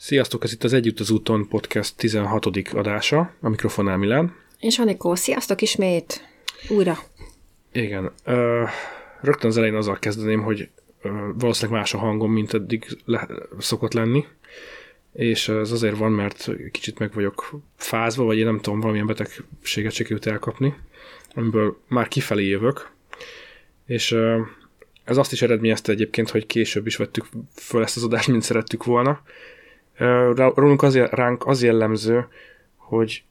Sziasztok, ez itt az Együtt az úton podcast 16. adása, a mikrofonnál Milán. És Anikó, sziasztok ismét! Újra. Igen. Ö, rögtön az elején azzal kezdeném, hogy ö, valószínűleg más a hangom, mint eddig le, szokott lenni. És ez azért van, mert kicsit meg vagyok fázva, vagy én nem tudom, valamilyen betegséget sikerült elkapni, amiből már kifelé jövök. És ö, ez azt is eredményezte egyébként, hogy később is vettük föl ezt az adást, mint szerettük volna. Rólunk az, ránk az jellemző, hogy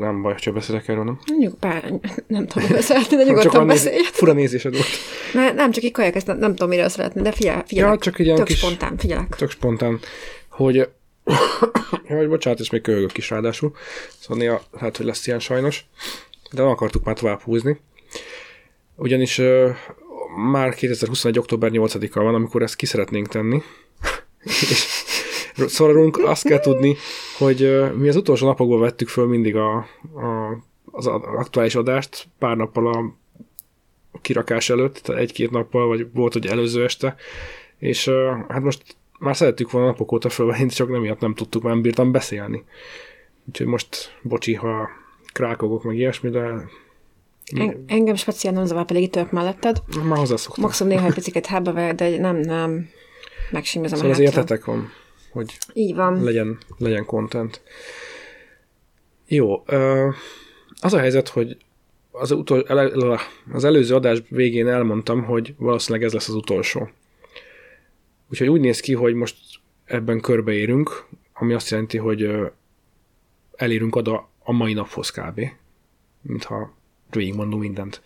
nem baj, csak beszélek erről, nem? Mondjuk bár, nem tudom beszélni, de nyugodtan beszélj. Fura nézésed volt. Ne, nem, csak így kajak, ezt nem, nem tudom, miről szeretni, de figyelj, figyelek. Ja, csak ilyen tök kis, spontán, figyelek. Tök spontán, hogy hogy bocsánat, és még köhögök is ráadásul, szóval néha hát, hogy lesz ilyen sajnos, de nem akartuk már tovább húzni. Ugyanis uh, már 2021. október 8-a van, amikor ezt ki szeretnénk tenni, és Szóval rólunk azt kell tudni, hogy mi az utolsó napokban vettük föl mindig a, a, az aktuális adást, pár nappal a kirakás előtt, tehát egy-két nappal, vagy volt, hogy előző este, és hát most már szerettük volna napok óta fölvenni, csak nem miatt nem tudtuk, nem bírtam beszélni. Úgyhogy most, bocsi, ha krákogok, meg ilyesmi, de en, engem speciál nem zavar, pedig itt tök melletted. Már hozzászoktam. Maximum néha egy picit hába de nem, nem megsimizom szóval az értetek van hogy Így van. Legyen, legyen content. Jó, az a helyzet, hogy az, utol, az előző adás végén elmondtam, hogy valószínűleg ez lesz az utolsó. Úgyhogy úgy néz ki, hogy most ebben körbeérünk, ami azt jelenti, hogy elérünk oda a mai naphoz kb. Mintha végigmondunk mindent.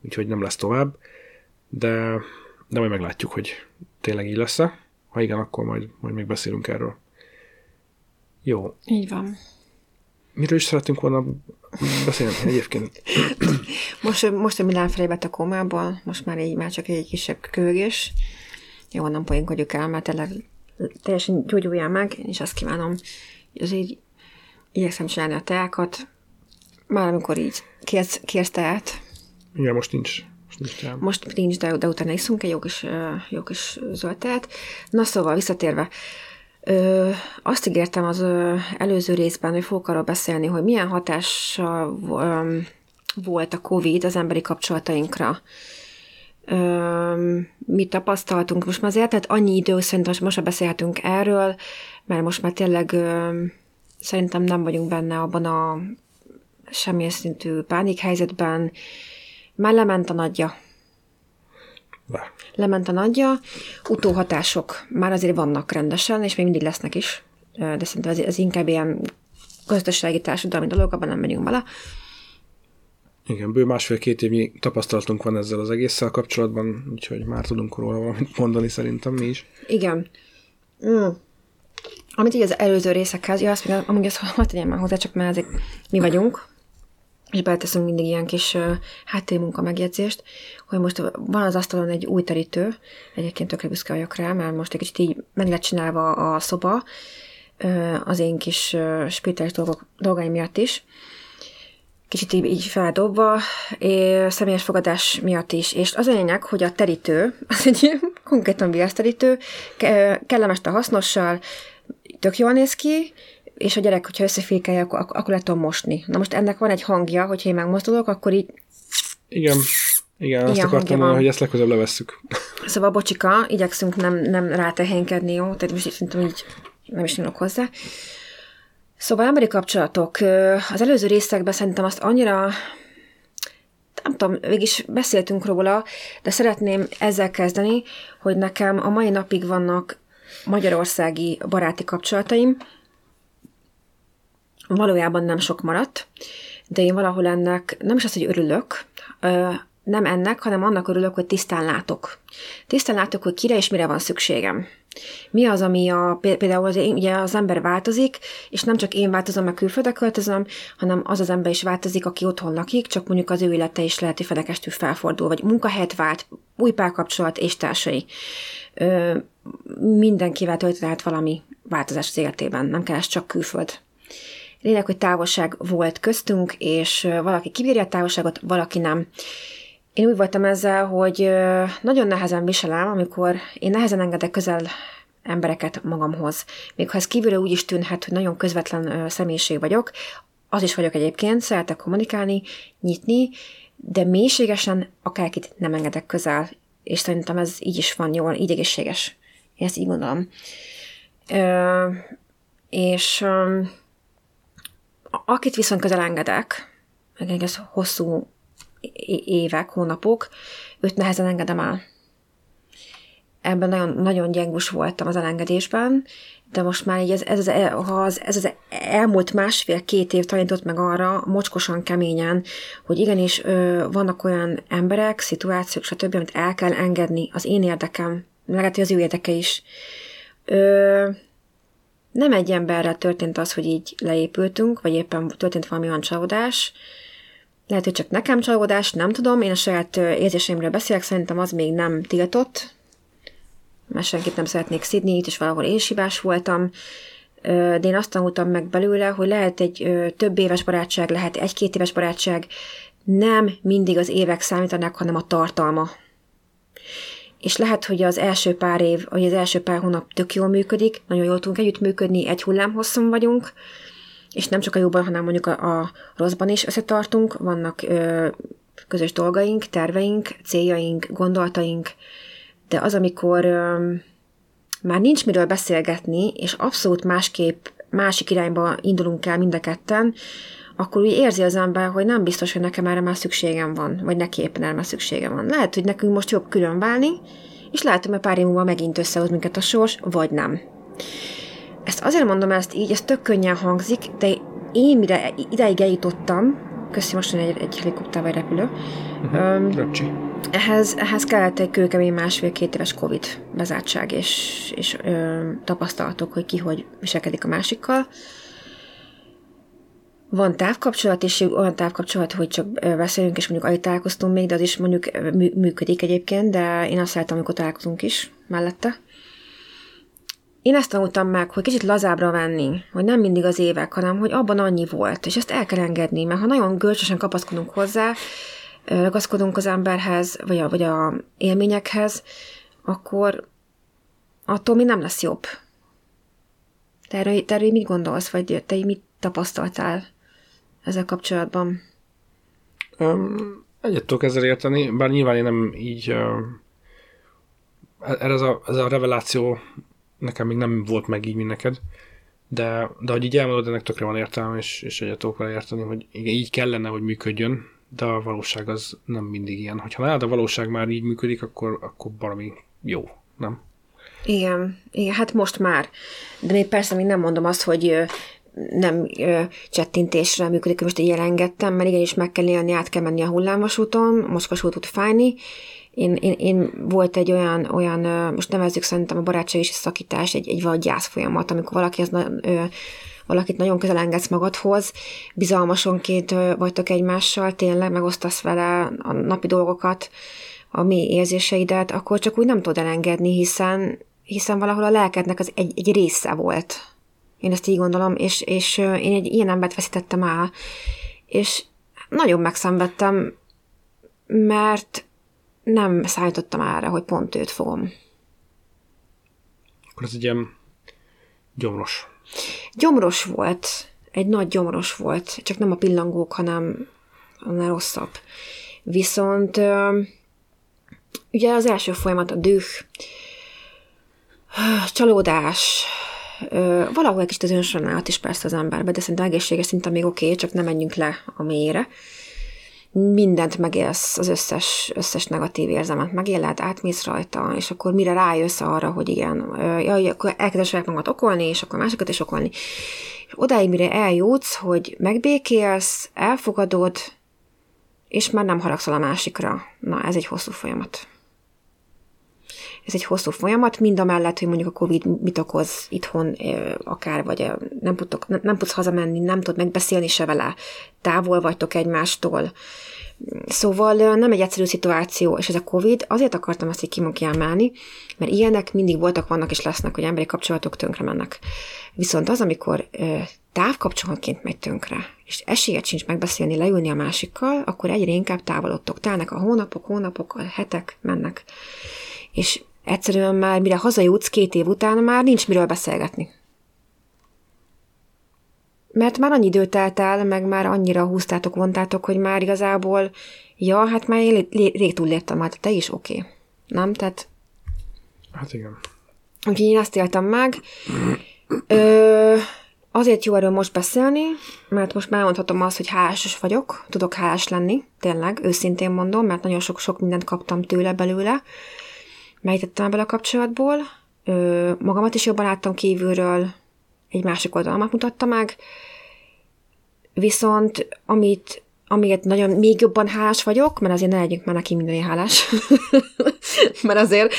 Úgyhogy nem lesz tovább. De, de majd meglátjuk, hogy tényleg így lesz-e. Ha igen, akkor majd, majd még beszélünk erről. Jó. Így van. Miről is szeretünk volna beszélni egyébként? most, most a Milán felé vett a komából, most már így már csak egy kisebb kövögés. Jó, nem poénkodjuk el, mert tényleg teljesen gyógyuljál meg, én is azt kívánom, hogy az így igyekszem csinálni a teákat, már amikor így kérsz, kérsz teát. Igen, most nincs nincs Most nincs, de, de utána iszunk egy jó kis, jó kis zöldtet. Na szóval, visszatérve, Ö, azt ígértem az előző részben, hogy fogok arról beszélni, hogy milyen hatással ö, volt a COVID az emberi kapcsolatainkra. Ö, mit tapasztaltunk most már azért, tehát annyi idő, szerintem most már beszélhetünk erről, mert most már tényleg ö, szerintem nem vagyunk benne abban a semmilyen szintű pánikhelyzetben, már lement a nagyja. Le. Lement a nagyja, utóhatások már azért vannak rendesen, és még mindig lesznek is, de szerintem ez, ez inkább ilyen gazdasági társadalmi dolog, abban nem megyünk bele. Igen, bő másfél-két évnyi tapasztalatunk van ezzel az egésszel kapcsolatban, úgyhogy már tudunk róla valamit mondani szerintem mi is. Igen. Mm. Amit így az előző részekhez, ja, azt még amúgy azt hadd tegyem már hozzá, csak mert ezek mi vagyunk, és beleteszünk mindig ilyen kis háttérmunka megjegyzést, hogy most van az asztalon egy új terítő, egyébként tökre büszke vagyok rá, mert most egy kicsit így meg lett csinálva a szoba, az én kis spirituális dolgok, dolgaim miatt is, kicsit így, így feldobva, és személyes fogadás miatt is. És az a lényeg, hogy a terítő, az egy konkrétan viaszterítő, kellemes a hasznossal, tök jól néz ki, és a gyerek, hogyha összefékelje, akkor, akkor lehet tudom mosni. Na most ennek van egy hangja, hogyha én megmozdulok, akkor így... Igen, igen, azt akartam mondani, hogy ezt legközelebb levesszük. Szóval bocsika, igyekszünk nem, nem rátehénkedni, jó? Tehát most szerintem így nem is nyúlok hozzá. Szóval emberi kapcsolatok. Az előző részekben szerintem azt annyira nem tudom, végig beszéltünk róla, de szeretném ezzel kezdeni, hogy nekem a mai napig vannak magyarországi baráti kapcsolataim, valójában nem sok maradt, de én valahol ennek nem is az, hogy örülök, nem ennek, hanem annak örülök, hogy tisztán látok. Tisztán látok, hogy kire és mire van szükségem. Mi az, ami a, például az, ugye az ember változik, és nem csak én változom, meg külföldre költözöm, hanem az az ember is változik, aki otthon lakik, csak mondjuk az ő élete is lehet, hogy fedekestül felfordul, vagy munkahelyet vált, új párkapcsolat és társai. Ö, mindenkivel történhet valami változás az életében, nem kell ez csak külföld. Lényeg, hogy távolság volt köztünk, és valaki kibírja a távolságot, valaki nem. Én úgy voltam ezzel, hogy nagyon nehezen viselem, amikor én nehezen engedek közel embereket magamhoz. Még ha ez kívülről úgy is tűnhet, hogy nagyon közvetlen személyiség vagyok, az is vagyok egyébként, szeretek kommunikálni, nyitni, de mélységesen akárkit nem engedek közel, és szerintem ez így is van jól, így egészséges. Én ezt így gondolom. Ö, és ö, akit viszont közel engedek, meg ez hosszú évek, hónapok, őt nehezen engedem el. Ebben nagyon, nagyon gyengus voltam az elengedésben, de most már így ez, ez, ez, ha az, ez az elmúlt másfél-két év tanított meg arra, mocskosan, keményen, hogy igenis ö, vannak olyan emberek, szituációk, stb., amit el kell engedni, az én érdekem, lehet, hogy az ő érdeke is. Ö, nem egy emberrel történt az, hogy így leépültünk, vagy éppen történt valami olyan csalódás, lehet, hogy csak nekem csalódás, nem tudom, én a saját érzéseimről beszélek, szerintem az még nem tiltott, mert senkit nem szeretnék szidni, itt is valahol én hibás voltam, de én azt tanultam meg belőle, hogy lehet egy több éves barátság, lehet egy-két éves barátság, nem mindig az évek számítanak, hanem a tartalma. És lehet, hogy az első pár év, vagy az első pár hónap tök jól működik, nagyon jól tudunk együtt működni, egy hullámhosszon vagyunk, és nem csak a jóban, hanem mondjuk a, a rosszban is összetartunk, vannak ö, közös dolgaink, terveink, céljaink, gondolataink, de az, amikor ö, már nincs miről beszélgetni, és abszolút másképp, másik irányba indulunk el mind a ketten, akkor úgy érzi az ember, hogy nem biztos, hogy nekem erre már szükségem van, vagy neki éppen erre már szükségem van. Lehet, hogy nekünk most jobb külön válni, és lehet, hogy pár év múlva megint összehoz minket a sors, vagy nem. Ezt azért mondom ezt így, ez tök könnyen hangzik, de én mire ideig eljutottam, köszi most egy, egy helikopter vagy repülő, Uh-huh. Um, ehhez, ehhez kellett egy kőkemény másfél-két éves Covid bezártság, és, és ö, tapasztalatok, hogy ki hogy viselkedik a másikkal. Van távkapcsolat, és olyan távkapcsolat, hogy csak beszélünk, és mondjuk alig találkoztunk még, de az is mondjuk működik egyébként, de én azt szeretem, amikor találkozunk is mellette. Én ezt tanultam meg, hogy kicsit lazábra venni, hogy nem mindig az évek, hanem hogy abban annyi volt, és ezt el kell engedni, mert ha nagyon görcsösen kapaszkodunk hozzá, ragaszkodunk az emberhez, vagy a, vagy a élményekhez, akkor attól mi nem lesz jobb. Te erről, te erről mit gondolsz, vagy te mit tapasztaltál ezzel kapcsolatban? Um, egyet tudok ezzel érteni, bár nyilván én nem így uh, ez, a, ez a reveláció nekem még nem volt meg így, mint neked, de, de hogy így elmondod, ennek tökre van értelme, és, és egyet tudok vele érteni, hogy igen, így kellene, hogy működjön, de a valóság az nem mindig ilyen. Hogyha nálad a valóság már így működik, akkor, akkor valami jó, nem? Igen, igen, hát most már. De még persze még nem mondom azt, hogy nem csettintésre működik, most így elengedtem, mert igenis meg kell élni, át kell menni a hullámvasúton, Moszkvasút tud fájni, én, én, én, volt egy olyan, olyan, most nevezzük szerintem a barátság a szakítás, egy, egy gyász folyamat, amikor valaki az, ö, valakit nagyon közel engedsz magadhoz, bizalmasonként vagytok egymással, tényleg megosztasz vele a napi dolgokat, a mély érzéseidet, akkor csak úgy nem tudod elengedni, hiszen, hiszen valahol a lelkednek az egy, egy része volt. Én ezt így gondolom, és, és én egy ilyen embert veszítettem el, és nagyon megszenvedtem, mert nem szállítottam arra, hogy pont őt fogom. Akkor ez egy ilyen gyomros. Gyomros volt, egy nagy gyomros volt, csak nem a pillangók, hanem annál rosszabb. Viszont ugye az első folyamat a düh, csalódás, valahol egy kicsit az önsajnálat is persze az emberbe, de szerintem egészséges szinten még oké, okay, csak nem menjünk le a mélyre mindent megélsz, az összes, összes negatív érzelmet megéled, átmész rajta, és akkor mire rájössz arra, hogy igen, jaj, akkor elkezdesz saját magad okolni, és akkor másokat is okolni. És odáig, mire eljutsz, hogy megbékélsz, elfogadod, és már nem haragszol a másikra. Na, ez egy hosszú folyamat. Ez egy hosszú folyamat, mind a mellett, hogy mondjuk a Covid mit okoz itthon, akár, vagy nem, tudtok, nem, tudsz hazamenni, nem tudod megbeszélni se vele, távol vagytok egymástól. Szóval nem egy egyszerű szituáció, és ez a Covid, azért akartam ezt így kiemelni, mert ilyenek mindig voltak, vannak és lesznek, hogy emberi kapcsolatok tönkre mennek. Viszont az, amikor távkapcsolatként megy tönkre, és esélyed sincs megbeszélni, leülni a másikkal, akkor egyre inkább távolodtok. Telnek a hónapok, hónapok, a hetek mennek. És egyszerűen már mire hazajutsz két év után, már nincs miről beszélgetni. Mert már annyi időt telt el, meg már annyira húztátok, vontátok, hogy már igazából, ja, hát már én rég túlléptem, hát te is oké. Okay. Nem? Tehát... Hát igen. Úgyhogy én azt éltem meg. Ö, azért jó erről most beszélni, mert most már mondhatom azt, hogy hálásos vagyok, tudok hálás lenni, tényleg, őszintén mondom, mert nagyon sok-sok mindent kaptam tőle belőle. Megítettem ebből a kapcsolatból. Ö, magamat is jobban láttam kívülről, egy másik oldalamat mutatta meg. Viszont amit amiért nagyon még jobban hálás vagyok, mert azért ne legyünk már neki minden hálás, mert azért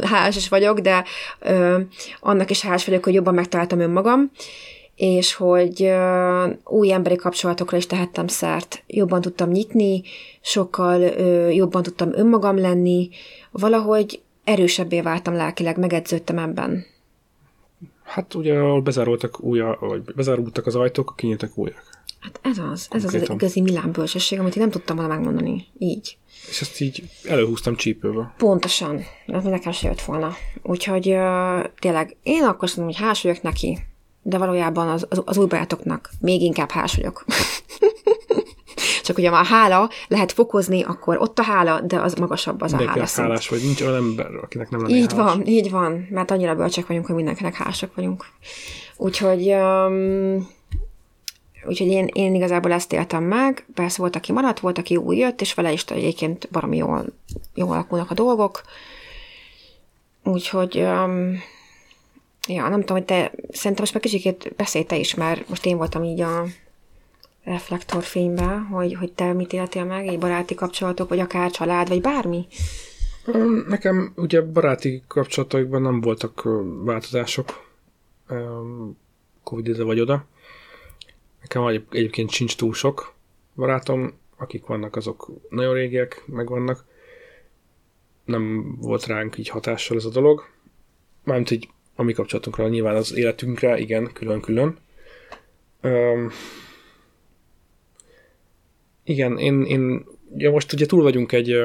hálás is vagyok, de ö, annak is hálás vagyok, hogy jobban megtaláltam önmagam, és hogy ö, új emberi kapcsolatokra is tehettem szert. Jobban tudtam nyitni, sokkal ö, jobban tudtam önmagam lenni, valahogy erősebbé váltam lelkileg, megedződtem ebben. Hát ugye, ahol bezárultak újra, vagy bezárultak az ajtók, kinyíltak újak. Hát ez az, ez az, az igazi Milán bölcsesség, amit én nem tudtam volna megmondani. Így. És ezt így előhúztam csípőbe. Pontosan. Ez nekem se jött volna. Úgyhogy uh, tényleg én akkor mondom, hogy hás vagyok neki, de valójában az, az, az új barátoknak még inkább hás vagyok. Csak ugye a hála lehet fokozni, akkor ott a hála, de az magasabb az Mindenki a hála szint. hálás vagy, nincs olyan ember, akinek nem lenne Így hálás. van, így van, mert annyira bölcsek vagyunk, hogy mindenkinek hálásak vagyunk. Úgyhogy um, Úgyhogy én, én igazából ezt éltem meg, persze volt, aki maradt, volt, aki új jött, és vele is egyébként baromi jól, jól alakulnak a dolgok. Úgyhogy, um, ja, nem tudom, hogy te, szerintem most már kicsit beszélj te is, mert most én voltam így a reflektorfényben, hogy, hogy te mit éltél meg, egy baráti kapcsolatok, vagy akár család, vagy bármi. Nekem ugye baráti kapcsolatokban nem voltak változások, Covid ide vagy oda. Nekem egyébként sincs túl sok barátom, akik vannak, azok nagyon régiek, megvannak. Nem volt ránk így hatással ez a dolog. Mármint így a mi kapcsolatunkra, nyilván az életünkre, igen, külön-külön. Um, igen, én, én ja most ugye túl vagyunk egy,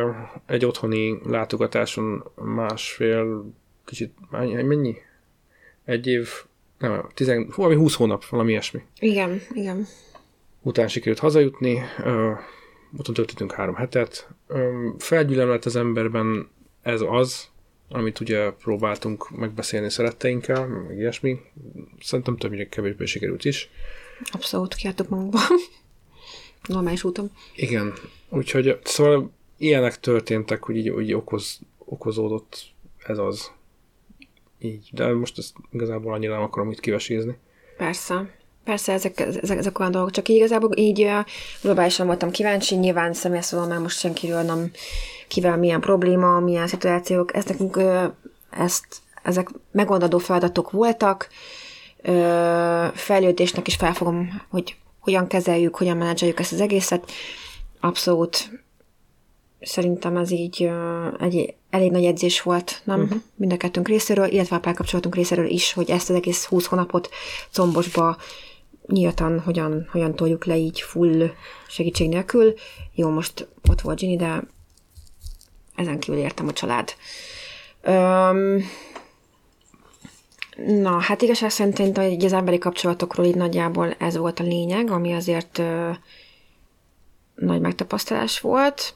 egy otthoni látogatáson másfél, kicsit, mennyi? Egy év, nem, tizen, valami 20 hónap, valami ilyesmi. Igen, igen. Után sikerült hazajutni, uh, otthon töltöttünk három hetet. Um, felgyülemlett az emberben ez az, amit ugye próbáltunk megbeszélni szeretteinkkel, meg ilyesmi. Szerintem többnyire kevésbé sikerült is. Abszolút kiadtuk magunkba. Normális úton. Igen, úgyhogy szóval ilyenek történtek, hogy így, így okoz, okozódott ez az. Így, de most ezt igazából annyira nem akarom itt kivesézni. Persze. Persze, ezek, ezek, ezek olyan dolgok, csak így igazából így globálisan voltam kíváncsi, nyilván személy szóval már most senkiről nem kivel milyen probléma, milyen szituációk, ezt nekünk ezt, ezek megoldadó feladatok voltak, fejlődésnek is felfogom, hogy hogyan kezeljük, hogyan menedzseljük ezt az egészet. Abszolút szerintem ez így egy elég nagy edzés volt, nem? Uh-huh. Mind a kettőnk részéről, illetve a párkapcsolatunk részéről is, hogy ezt az egész 20 hónapot combosba nyíltan hogyan, hogyan toljuk le így full segítség nélkül. Jó, most ott volt Ginny, de ezen kívül értem a család. Um, na, hát igazság szerint hogy az emberi kapcsolatokról így nagyjából ez volt a lényeg, ami azért ö, nagy megtapasztalás volt.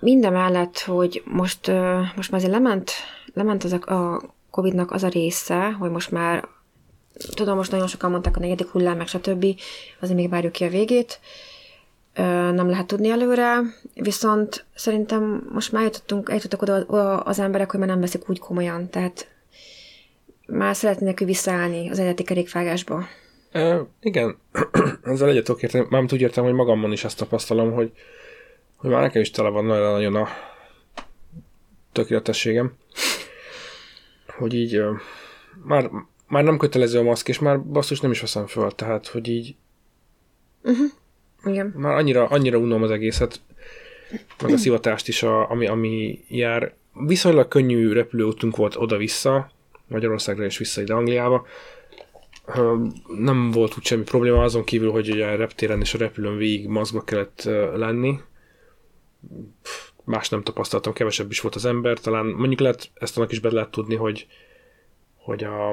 Minden mellett, hogy most, ö, most már azért lement, lement az a, a Covid-nak az a része, hogy most már tudom, most nagyon sokan mondták a negyedik hullám, meg stb. Azért még várjuk ki a végét. Nem lehet tudni előre, viszont szerintem most már eljutottunk, eljutottak oda az emberek, hogy már nem veszik úgy komolyan, tehát már szeretnének visszaállni az eredeti kerékvágásba. E, igen, ezzel egyet tudok érteni. Mármint úgy értem, hogy magamon is ezt tapasztalom, hogy, hogy már nekem is tele van nagyon, nagyon a tökéletességem. Hogy így már, már nem kötelező a maszk, és már basszus nem is veszem föl, tehát, hogy így uh-huh. Igen. Már annyira, annyira unom az egészet, meg a szivatást is, a, ami, ami jár. Viszonylag könnyű repülőútunk volt oda-vissza, Magyarországra és vissza ide Angliába. Nem volt úgy semmi probléma, azon kívül, hogy ugye a reptéren és a repülőn végig maszkba kellett lenni. más nem tapasztaltam, kevesebb is volt az ember, talán mondjuk lehet, ezt annak is be lehet tudni, hogy, hogy a,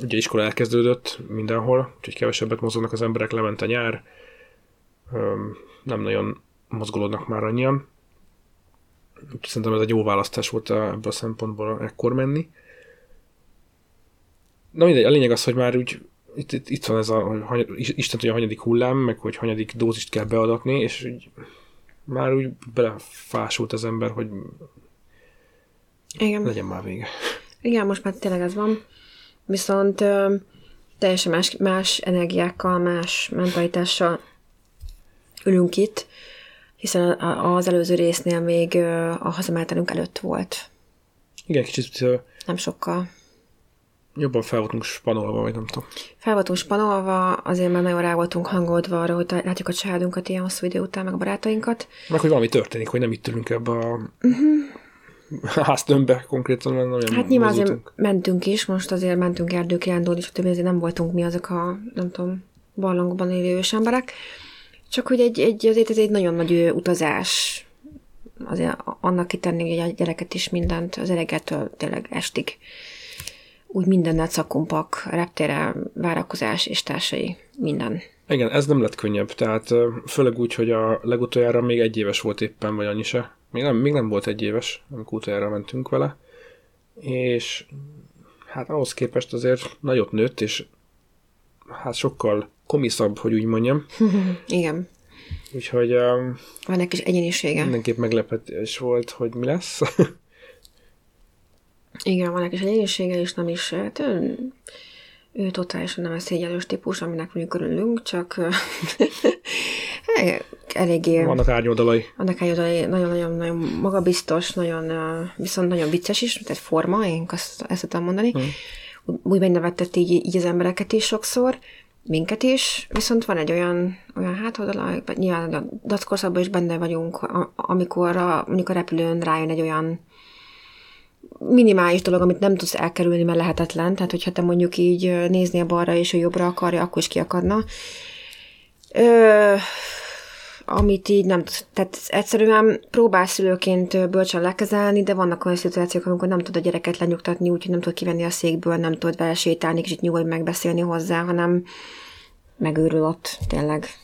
iskola elkezdődött mindenhol, úgyhogy kevesebbet mozognak az emberek, lement a nyár, nem nagyon mozgolódnak már annyian. Szerintem ez egy jó választás volt ebből a szempontból ekkor menni. Na mindegy, a lényeg az, hogy már úgy itt, itt, itt van ez a, hogy Isten tudja, a hanyadik hullám, meg hogy hanyadik dózist kell beadatni, és úgy, már úgy belefásult az ember, hogy Igen. legyen már vége. Igen, most már tényleg ez van. Viszont ö, teljesen más, más energiákkal, más mentalitással ülünk itt, hiszen az előző résznél még a hazamenetelünk előtt volt. Igen, kicsit Nem sokkal. jobban fel voltunk spanolva, vagy nem tudom. Fel voltunk spanolva, azért már nagyon rá voltunk hangolva arra, hogy látjuk a családunkat ilyen hosszú idő után, meg a barátainkat. Meg hogy valami történik, hogy nem itt ülünk ebbe a uh-huh. háztömbbe konkrétan, mert nagyon Hát nyilván azért mentünk is, most azért mentünk erdőkirándulni, és többi azért nem voltunk mi azok a, nem tudom, barlangban élő emberek. Csak hogy egy, egy, azért ez egy nagyon nagy utazás, azért annak kitenni, hogy a gyereket is mindent, az elegettől tényleg estig. Úgy mindennel szakumpak, reptére, várakozás és társai, minden. Igen, ez nem lett könnyebb, tehát főleg úgy, hogy a legutoljára még egy éves volt éppen, vagy annyi se. Még nem, még nem volt egy éves, amikor utoljára mentünk vele. És hát ahhoz képest azért nagyot nőtt, és hát sokkal komiszabb, hogy úgy mondjam. Igen, Úgyhogy um, van egy kis egyénisége. mindenképp meglepetés volt, hogy mi lesz. Igen, van egy kis egyénisége, és nem is, hát ő, totálisan nem a szégyelős típus, aminek mondjuk örülünk, csak ö, eléggé... Vannak árnyoldalai. Annak egy nagyon-nagyon magabiztos, nagyon, viszont nagyon vicces is, tehát forma, én azt, ezt tudom mondani. Hmm. Úgy megnevetett így, így az embereket is sokszor, minket is, viszont van egy olyan, olyan hátoldala, nyilván a dackorszakban is benne vagyunk, amikor a, mondjuk a repülőn rájön egy olyan minimális dolog, amit nem tudsz elkerülni, mert lehetetlen. Tehát, hogyha te mondjuk így néznél balra, és ő jobbra akarja, akkor is kiakadna. Ö, amit így nem tehát egyszerűen próbálsz szülőként bölcsen lekezelni, de vannak olyan szituációk, amikor nem tud a gyereket lenyugtatni, úgyhogy nem tud kivenni a székből, nem tud vele sétálni, kicsit nyugodj megbeszélni hozzá, hanem megőrül ott, tényleg.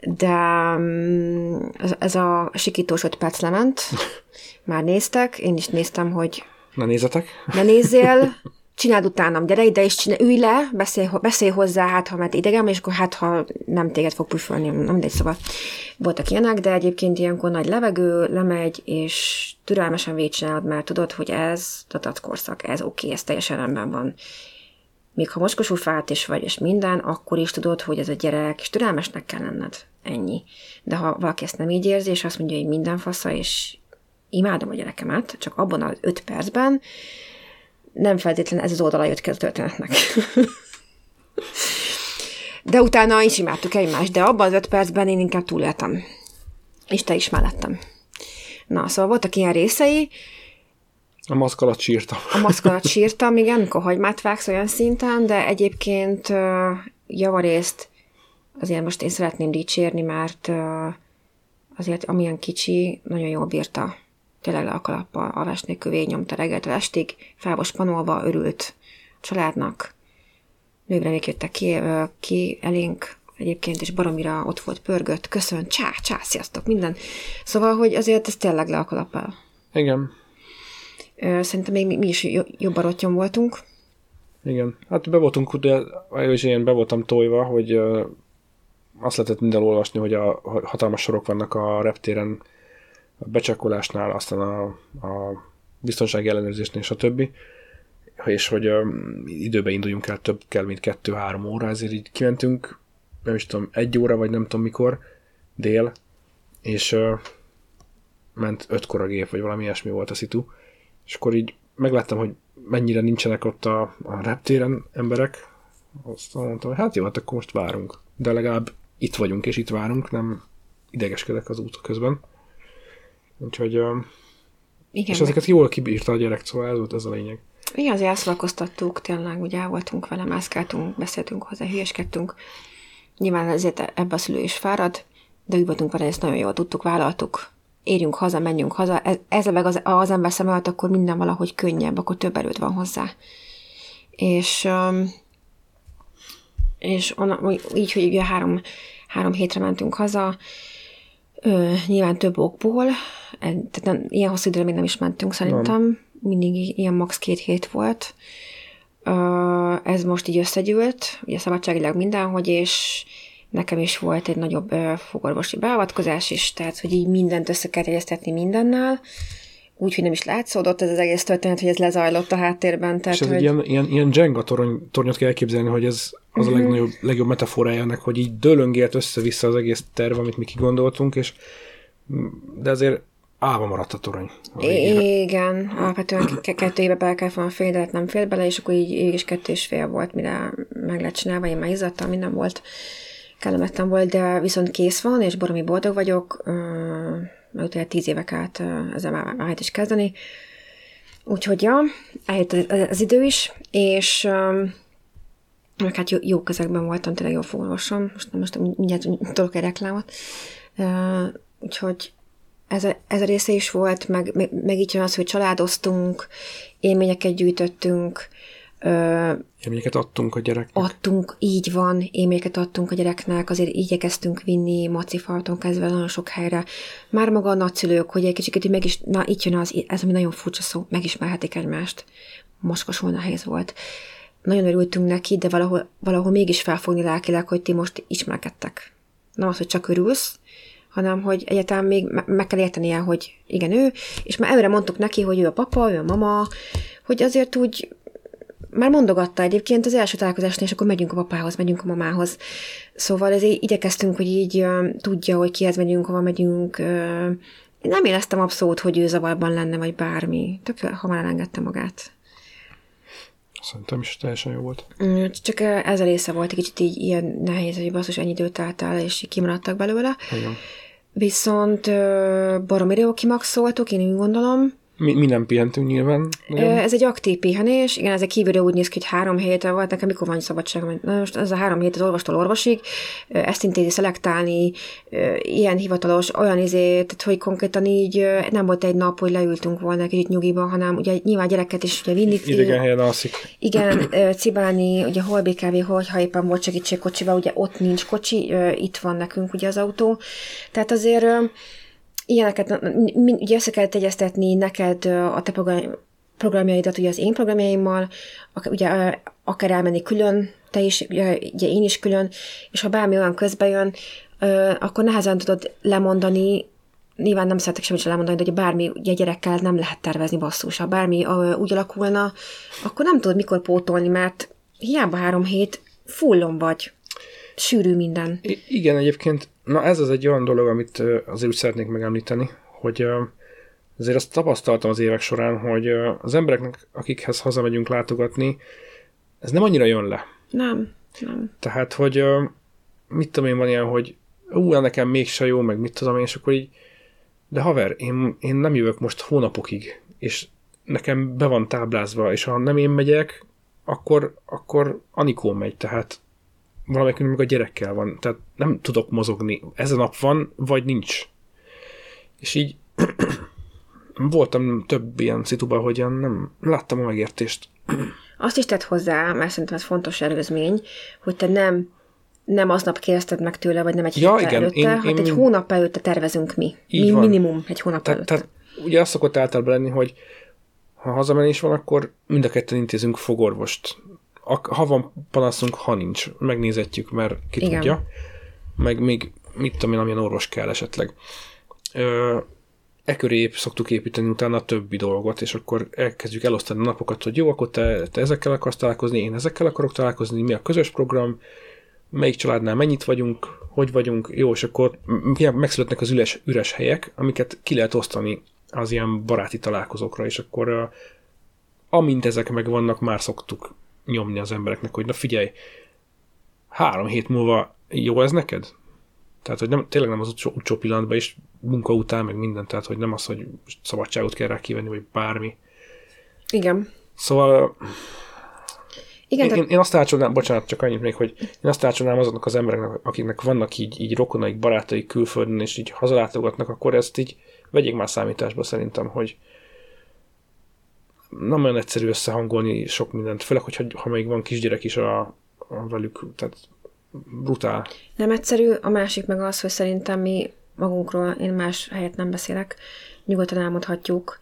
De mm, ez a sikítós öt perc lement, már néztek, én is néztem, hogy Na nézzetek. ne nézzél, csináld utánam, gyere ide és csinálj, ülj le, beszélj, beszélj hozzá, hát ha mert idegen, és akkor hát ha nem téged fog püfölni, nem mindegy, szóval voltak ilyenek, de egyébként ilyenkor nagy levegő, lemegy, és türelmesen végigcsinálod, mert tudod, hogy ez a korszak, ez oké, okay, ez teljesen rendben van. Még ha mocskosul fát is vagy, és minden, akkor is tudod, hogy ez a gyerek, és türelmesnek kell lenned. Ennyi. De ha valaki ezt nem így érzi, és azt mondja, hogy minden fasza, és imádom a gyerekemet, csak abban az öt percben nem feltétlenül ez az oldala jött ki a történetnek. de utána is imádtuk egymást, de abban az öt percben én inkább túléltem. És te is mellettem. Na, szóval voltak ilyen részei, A maszk alatt sírtam. a maszk alatt sírtam, igen, amikor hagymát vágsz olyan szinten, de egyébként javarészt azért most én szeretném dicsérni, mert azért amilyen kicsi, nagyon jól bírta. Tényleg le a kalappal, alvás nélkül végignyomta reggeltől estig, fel volt spanolva, örült a családnak. Nővremék jöttek ki, ki elénk, egyébként, és baromira ott volt pörgött, köszön, csá, csá, sziasztok, minden. Szóval, hogy azért ez tényleg le a kalappal. Igen. Szerintem még mi, mi is jo- jobban rottyon voltunk. Igen. Hát be voltunk, de és én be voltam tojva, hogy azt lehetett minden olvasni, hogy a hatalmas sorok vannak a reptéren, a becsekkolásnál, aztán a, a biztonsági ellenőrzésnél, stb. És hogy ö, időbe induljunk el, több kell, mint kettő-három óra, ezért így kimentünk, nem is tudom, egy óra, vagy nem tudom mikor, dél, és ö, ment ötkor a gép, vagy valami ilyesmi volt a szitu, és akkor így megláttam, hogy mennyire nincsenek ott a, a reptéren emberek, azt mondtam, hogy hát jó, hát akkor most várunk. De legalább itt vagyunk, és itt várunk, nem idegeskedek az út közben. Úgyhogy, Igen, és ezeket jól kibírta a gyerek, szóval ez volt ez a lényeg. igen, azért elszalakoztattuk, tényleg, ugye voltunk vele, mászkáltunk, beszéltünk hozzá, hülyeskedtünk. Nyilván ezért ebbe a szülő is fárad, de úgy voltunk vele, ezt nagyon jól tudtuk, vállaltuk, érjünk haza, menjünk haza, ez, ez meg az, az ember szem alatt, akkor minden valahogy könnyebb, akkor több erőt van hozzá. És, és onna, így, hogy ugye három, három hétre mentünk haza, ö, nyilván több okból, tehát nem, ilyen hosszú időre még nem is mentünk szerintem, nem. mindig ilyen max. két hét volt. Ez most így összegyűlt, ugye szabadságilag mindenhogy, és nekem is volt egy nagyobb fogorvosi beavatkozás is, tehát hogy így mindent össze kell egyeztetni mindennel, úgyhogy nem is látszódott ez az egész történet, hogy ez lezajlott a háttérben. Tehát, és ez hogy... egy ilyen, ilyen, ilyen Jenga torony, tornyot kell elképzelni, hogy ez az uh-huh. a mhm. legnagyobb, legjobb metaforája ennek, hogy így dőlöngélt össze-vissza az egész terv, amit mi kigondoltunk, és de azért állva maradt a torony. A Igen, alapvetően kettő éve bele kell volna fél, de nem fél bele, és akkor így, így is kettő és fél volt, mire meg lett csinálva, én már izzadtam, minden volt kellemetlen volt, de viszont kész van, és baromi boldog vagyok, mert utána tíz évek át ezzel már lehet is kezdeni. Úgyhogy ja, eljött az idő is, és meg hát jó, jó közegben voltam, tényleg jó fogorvosom, most, most mindjárt tudok egy reklámot. Úgyhogy ez a, ez a része is volt, meg, meg, meg így jön az, hogy családoztunk, élményeket gyűjtöttünk, Élményeket adtunk a gyereknek. Adtunk, így van, élményeket adtunk a gyereknek, azért igyekeztünk vinni macifalton kezdve nagyon sok helyre. Már maga a nagyszülők, hogy egy kicsit meg is, na itt jön az, ez ami nagyon furcsa szó, megismerhetik egymást. Moskosul nehéz volt. Nagyon örültünk neki, de valahol, valahol mégis felfogni lelkileg, hogy ti most ismerkedtek. Nem az, hogy csak örülsz, hanem hogy egyáltalán még meg kell értenie, hogy igen, ő, és már előre mondtuk neki, hogy ő a papa, ő a mama, hogy azért úgy már mondogatta egyébként az első találkozásnál, és akkor megyünk a papához, megyünk a mamához. Szóval ezért igyekeztünk, hogy így uh, tudja, hogy kihez megyünk, hova megyünk. Én nem éreztem abszolút, hogy ő zavarban lenne, vagy bármi. Tök hamar elengedte magát. Szerintem is teljesen jó volt. Mm, csak ez a része volt egy kicsit így ilyen nehéz, hogy basszus ennyi időt telt el, és kimaradtak belőle. Igen. Viszont baromi jó kimaxoltuk, én úgy gondolom. Mi, mi nem pihentünk nyilván. Nagyon. Ez egy aktív pihenés, igen, ez egy kívülről úgy néz ki, hogy három hétre volt, nekem mikor van szabadság, na most ez a három hét az orvostól orvosig, ezt intézi szelektálni, ilyen hivatalos, olyan izé, tehát hogy konkrétan így nem volt egy nap, hogy leültünk volna egy nyugiban, hanem ugye nyilván gyereket is ugye vinni. Idegen helyen alszik. Igen, cibálni, ugye hol BKV, hol, ha éppen volt segítségkocsival, ugye ott nincs kocsi, itt van nekünk ugye az autó. Tehát azért ilyeneket, ugye össze kell egyeztetni neked a te programjaidat ugye az én programjaimmal, ugye akár elmenni külön, te is, ugye én is külön, és ha bármi olyan közbe jön, akkor nehezen tudod lemondani, nyilván nem szeretek semmit sem lemondani, de hogy bármi ugye gyerekkel nem lehet tervezni basszus. Ha bármi úgy alakulna, akkor nem tudod mikor pótolni, mert hiába három hét fullon vagy. Sűrű minden. I- igen, egyébként Na ez az egy olyan dolog, amit azért úgy szeretnék megemlíteni, hogy azért azt tapasztaltam az évek során, hogy az embereknek, akikhez hazamegyünk látogatni, ez nem annyira jön le. Nem, nem. Tehát, hogy mit tudom én, van ilyen, hogy ú, nekem mégse jó, meg mit tudom én, és akkor így, de haver, én, én nem jövök most hónapokig, és nekem be van táblázva, és ha nem én megyek, akkor, akkor Anikó megy, tehát valamelyikünk meg a gyerekkel van, tehát nem tudok mozogni. Ez a nap van, vagy nincs. És így voltam több ilyen szituban, hogy nem láttam a megértést. Azt is tett hozzá, mert szerintem ez fontos előzmény, hogy te nem nem aznap kérdezted meg tőle, vagy nem egy ja, igen, előtte, én, hát én, egy hónap előtte tervezünk mi. mi van. minimum egy hónap Te, előtte. Tehát ugye azt szokott általában lenni, hogy ha hazamenés van, akkor mind a ketten intézünk fogorvost ha van panaszunk, ha nincs, megnézetjük, mert ki Igen. tudja. Meg még mit tudom én, amilyen orvos kell esetleg. Ö, e köré szoktuk építeni utána a többi dolgot, és akkor elkezdjük elosztani a napokat, hogy jó, akkor te, te ezekkel akarsz találkozni, én ezekkel akarok találkozni, mi a közös program, melyik családnál mennyit vagyunk, hogy vagyunk, jó, és akkor megszületnek az üres, üres helyek, amiket ki lehet osztani az ilyen baráti találkozókra, és akkor amint ezek megvannak, már szoktuk nyomni az embereknek, hogy na figyelj, három hét múlva jó ez neked? Tehát, hogy nem, tényleg nem az utcsó pillanatban, és munka után, meg minden, tehát, hogy nem az, hogy szabadságot kell rá kivenni, vagy bármi. Igen. Szóval... Igen, én, tehát- én, én azt ácsolnám, bocsánat, csak annyit még, hogy én azt ácsolnám azoknak az embereknek, akiknek vannak így, így rokonaik, barátaik külföldön, és így hazalátogatnak, akkor ezt így vegyék már számításba szerintem, hogy nem olyan egyszerű összehangolni sok mindent, főleg, hogyha, ha még van kisgyerek is a, a velük, tehát brutál. Nem egyszerű, a másik meg az, hogy szerintem mi magunkról, én más helyet nem beszélek, nyugodtan elmondhatjuk,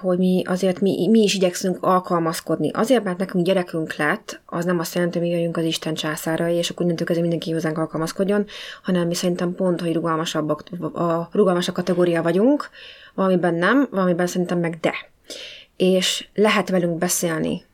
hogy mi azért mi, mi is igyekszünk alkalmazkodni. Azért, mert nekünk gyerekünk lett, az nem azt jelenti, hogy mi jöjjünk az Isten császárai, és akkor innentől kezdve mindenki hozzánk alkalmazkodjon, hanem mi szerintem pont, hogy rugalmasabbak, a rugalmasabb kategória vagyunk, valamiben nem, valamiben szerintem meg de. És lehet velünk beszélni,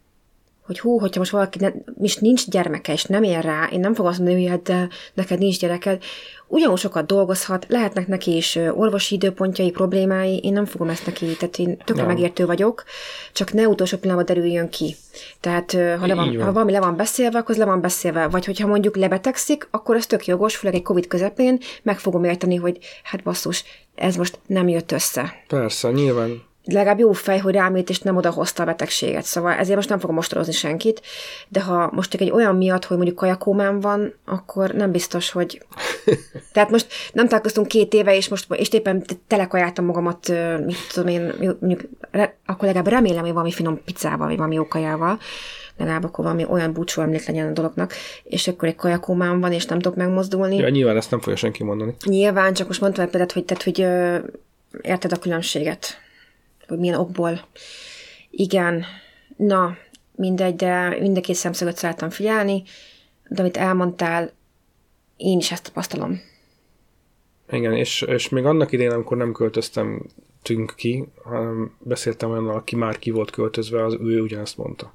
hogy hú, hogyha most valaki ne, most nincs gyermeke, és nem ér rá, én nem fogom azt mondani, hogy hát de neked nincs gyereked, ugyanúgy sokat dolgozhat, lehetnek neki is orvosi időpontjai, problémái, én nem fogom ezt neki, tehát én tökre Nem. megértő vagyok, csak ne utolsó pillanatban derüljön ki. Tehát ha, le van. ha valami le van beszélve, akkor az le van beszélve. Vagy hogyha mondjuk lebetegszik, akkor ez tök jogos, főleg egy Covid közepén, meg fogom érteni, hogy hát basszus, ez most nem jött össze Persze, nyilván. Legalább jó fej, hogy rám írt, és nem odahozta a betegséget. Szóval ezért most nem fogom mostorozni senkit, de ha most csak egy olyan miatt, hogy mondjuk kajakómám van, akkor nem biztos, hogy... Tehát most nem találkoztunk két éve, és most és éppen telekajáltam magamat, mit tudom én, mondjuk, re, akkor legalább remélem, hogy valami finom pizzával, vagy valami jó kajával, legalább akkor valami olyan búcsú emlék legyen a dolognak, és akkor egy kajakómám van, és nem tudok megmozdulni. Ja, nyilván ezt nem fogja senki mondani. Nyilván, csak most mondtam egy példát, hogy, tehát, hogy érted a különbséget, hogy milyen okból. Igen, na, mindegy, de mind a két szemszögöt szeretem figyelni, de amit elmondtál, én is ezt tapasztalom. Igen, és, és még annak idején, amikor nem költöztem tünk ki, hanem beszéltem olyannal, aki már ki volt költözve, az ő ugyanezt mondta.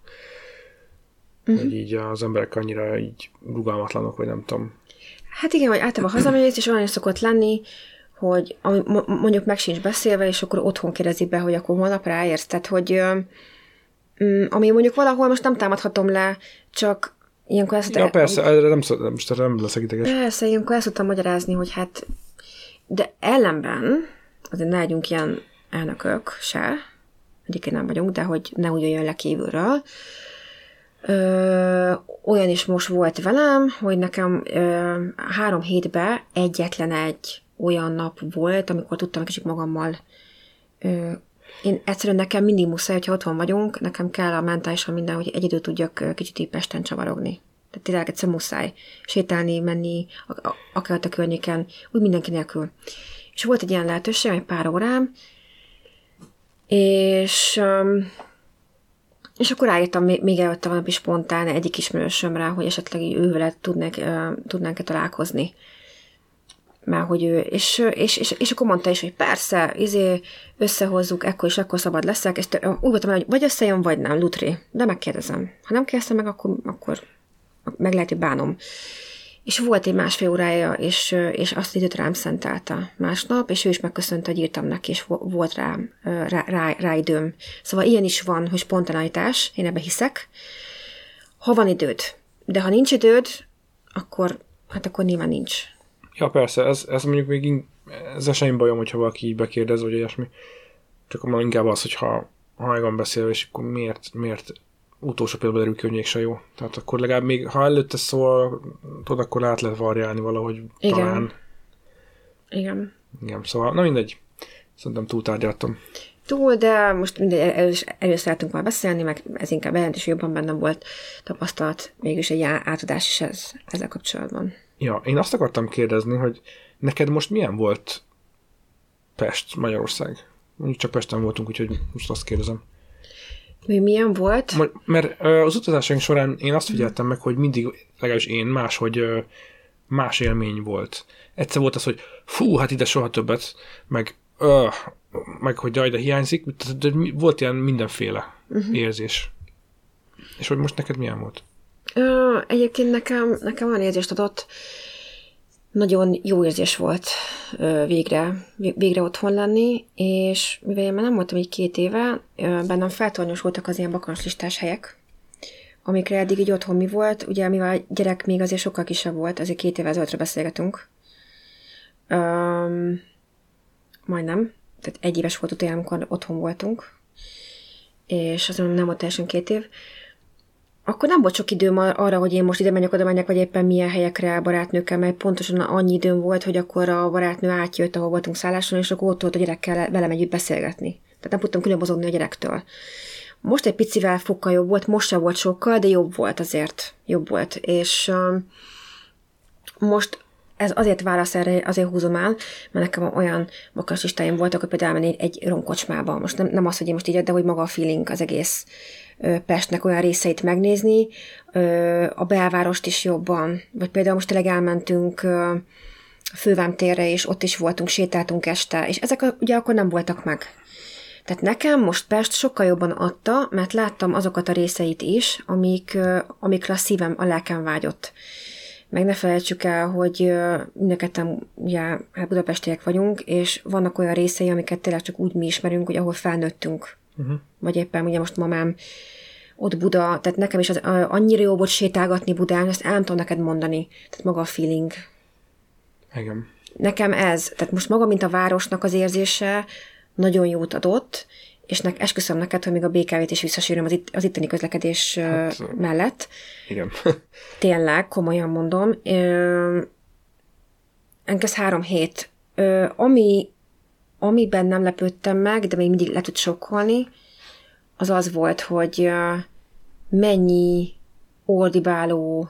Uh-huh. Hogy így az emberek annyira így rugalmatlanok, vagy nem tudom. Hát igen, hogy általában hazamész, és olyan szokott lenni, hogy mondjuk meg sincs beszélve, és akkor otthon kérdezik be, hogy akkor holnap ráérsz. Tehát, hogy mm, ami mondjuk valahol most nem támadhatom le, csak ilyenkor ezt Ja, persze, erre nem, szó, most erre nem leszek ideges. Persze, ilyenkor ezt tudtam magyarázni, hogy hát, de ellenben, azért ne legyünk ilyen elnökök se, egyébként nem vagyunk, de hogy ne úgy jöjjön le kívülről. Ö, olyan is most volt velem, hogy nekem ö, három hétben egyetlen egy olyan nap volt, amikor tudtam kicsit magammal ö, én egyszerűen nekem mindig muszáj, hogyha otthon vagyunk, nekem kell a mentálisan minden, hogy egyedül tudjak ö, kicsit így Pesten csavarogni. Tehát tényleg egyszer muszáj sétálni, menni, akár a környéken, úgy mindenki nélkül. És volt egy ilyen lehetőség, egy pár órám, és, és akkor ráírtam még, előtte valami spontán egyik ismerősömre, hogy esetleg így ővele tudnánk, tudnánk-e találkozni. Mert hogy ő, és, és, és, és akkor mondta is, hogy persze, izé, összehozzuk, ekkor és akkor szabad leszek, és úgy voltam, hogy vagy összejön, vagy nem, Lutri, de megkérdezem. Ha nem kérdezem meg, akkor, akkor meg lehet, hogy bánom. És volt egy másfél órája, és, és azt az időt rám szentelte másnap, és ő is megköszönte, hogy írtam neki, és vo- volt rá, ö, rá, rá, rá időm. Szóval ilyen is van, hogy spontaneitás, én ebbe hiszek, ha van időd. De ha nincs időd, akkor, hát akkor nyilván nincs. Ja, persze, ez, ez mondjuk még in, ez semmi bajom, hogyha valaki így bekérdez, vagy ilyesmi. Csak már inkább az, hogyha ha meg van beszélve, és akkor miért, miért utolsó pillanatban derül ki, hogy mégse jó. Tehát akkor legalább még, ha előtte szól, tudod, akkor át lehet variálni valahogy Igen. talán. Igen. Igen, szóval, na mindegy. Szerintem túltárgyaltam. Túl, de most mindegy, erről is szeretünk már beszélni, meg ez inkább bejelentés, jobban bennem volt tapasztalat, mégis egy átadás is ez, ezzel kapcsolatban. Ja, én azt akartam kérdezni, hogy neked most milyen volt Pest, Magyarország? Mondjuk csak Pesten voltunk, úgyhogy most azt kérdezem. Mi milyen volt? Mert az utazásaink során én azt figyeltem meg, hogy mindig, legalábbis én máshogy ö, más élmény volt. Egyszer volt az, hogy fú, hát ide soha többet, meg, ö, meg hogy jaj, de hiányzik, de- volt ilyen mindenféle uh-huh. érzés. És hogy most neked milyen volt? Ö, egyébként nekem, nekem olyan érzést adott, nagyon jó érzés volt ö, végre, vég- végre otthon lenni, és mivel én már nem voltam így két éve, ö, bennem feltornyosultak az ilyen bakancslistás helyek, amikre eddig így otthon mi volt, ugye mivel a gyerek még azért sokkal kisebb volt, azért két éve ezelőttre beszélgetünk. Öm, majdnem, tehát egy éves volt utána, amikor otthon voltunk, és azon nem volt teljesen két év, akkor nem volt sok időm arra, hogy én most ide menjek, oda menjek, vagy éppen milyen helyekre barátnőkkel, mert pontosan annyi időm volt, hogy akkor a barátnő átjött, ahol voltunk szálláson, és akkor ott volt a gyerekkel velem együtt beszélgetni. Tehát nem tudtam különbözogni a gyerektől. Most egy picivel fokkal jobb volt, most sem volt sokkal, de jobb volt azért. Jobb volt. És um, most ez azért válasz erre, azért húzom el, mert nekem olyan makas listáim voltak, hogy például elmenni egy romkocsmába. Most nem, nem az, hogy én most így, de hogy maga a feeling az egész Pestnek olyan részeit megnézni, a belvárost is jobban, vagy például most tényleg elmentünk a Fővám térre, és ott is voltunk, sétáltunk este, és ezek ugye akkor nem voltak meg. Tehát nekem most Pest sokkal jobban adta, mert láttam azokat a részeit is, amik, amikre a szívem, a lelkem vágyott. Meg ne felejtsük el, hogy mindenketten ugye hát budapestiek vagyunk, és vannak olyan részei, amiket tényleg csak úgy mi ismerünk, hogy ahol felnőttünk. Uh-huh. Vagy éppen ugye most mamám ott Buda, tehát nekem is az, annyira jó volt sétálgatni Budán, ezt el nem tudom neked mondani. Tehát maga a feeling. Igen. Nekem ez, tehát most maga, mint a városnak az érzése, nagyon jót adott, és nek, esküszöm neked, hogy még a BKV-t is visszasírom az, itt, az itteni közlekedés hát, mellett. Igen. Tényleg, komolyan mondom. Engesz három hét. Ö, ami, amiben nem lepődtem meg, de még mindig le tud sokkolni, az az volt, hogy mennyi ordibáló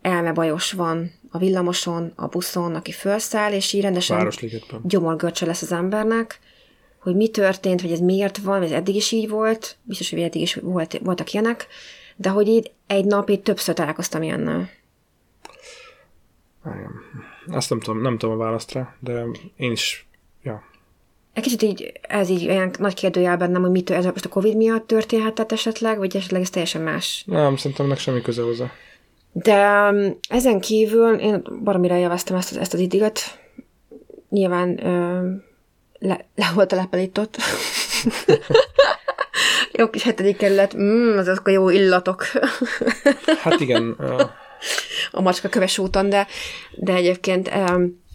elmebajos van a villamoson, a buszon, aki felszáll, és így rendesen gyomorgörcse lesz az embernek, hogy mi történt, hogy ez miért van, ez eddig is így volt, biztos, hogy eddig is volt, voltak ilyenek, de hogy így egy nap így többször találkoztam ilyennel. Azt nem tudom, nem tudom a választ rá, de én is. Egy kicsit így, ez így olyan nagy kérdőjel bennem, hogy mitől, ez most a Covid miatt történhetett esetleg, vagy esetleg ez teljesen más? Nem, szerintem meg semmi köze hozzá. De um, ezen kívül én baromira élveztem ezt, ezt az időt. Nyilván ö, le, le volt a lepelított. jó kis hetedik kerület, mm, az azok a jó illatok. hát igen. A macska köves úton, de, de egyébként um,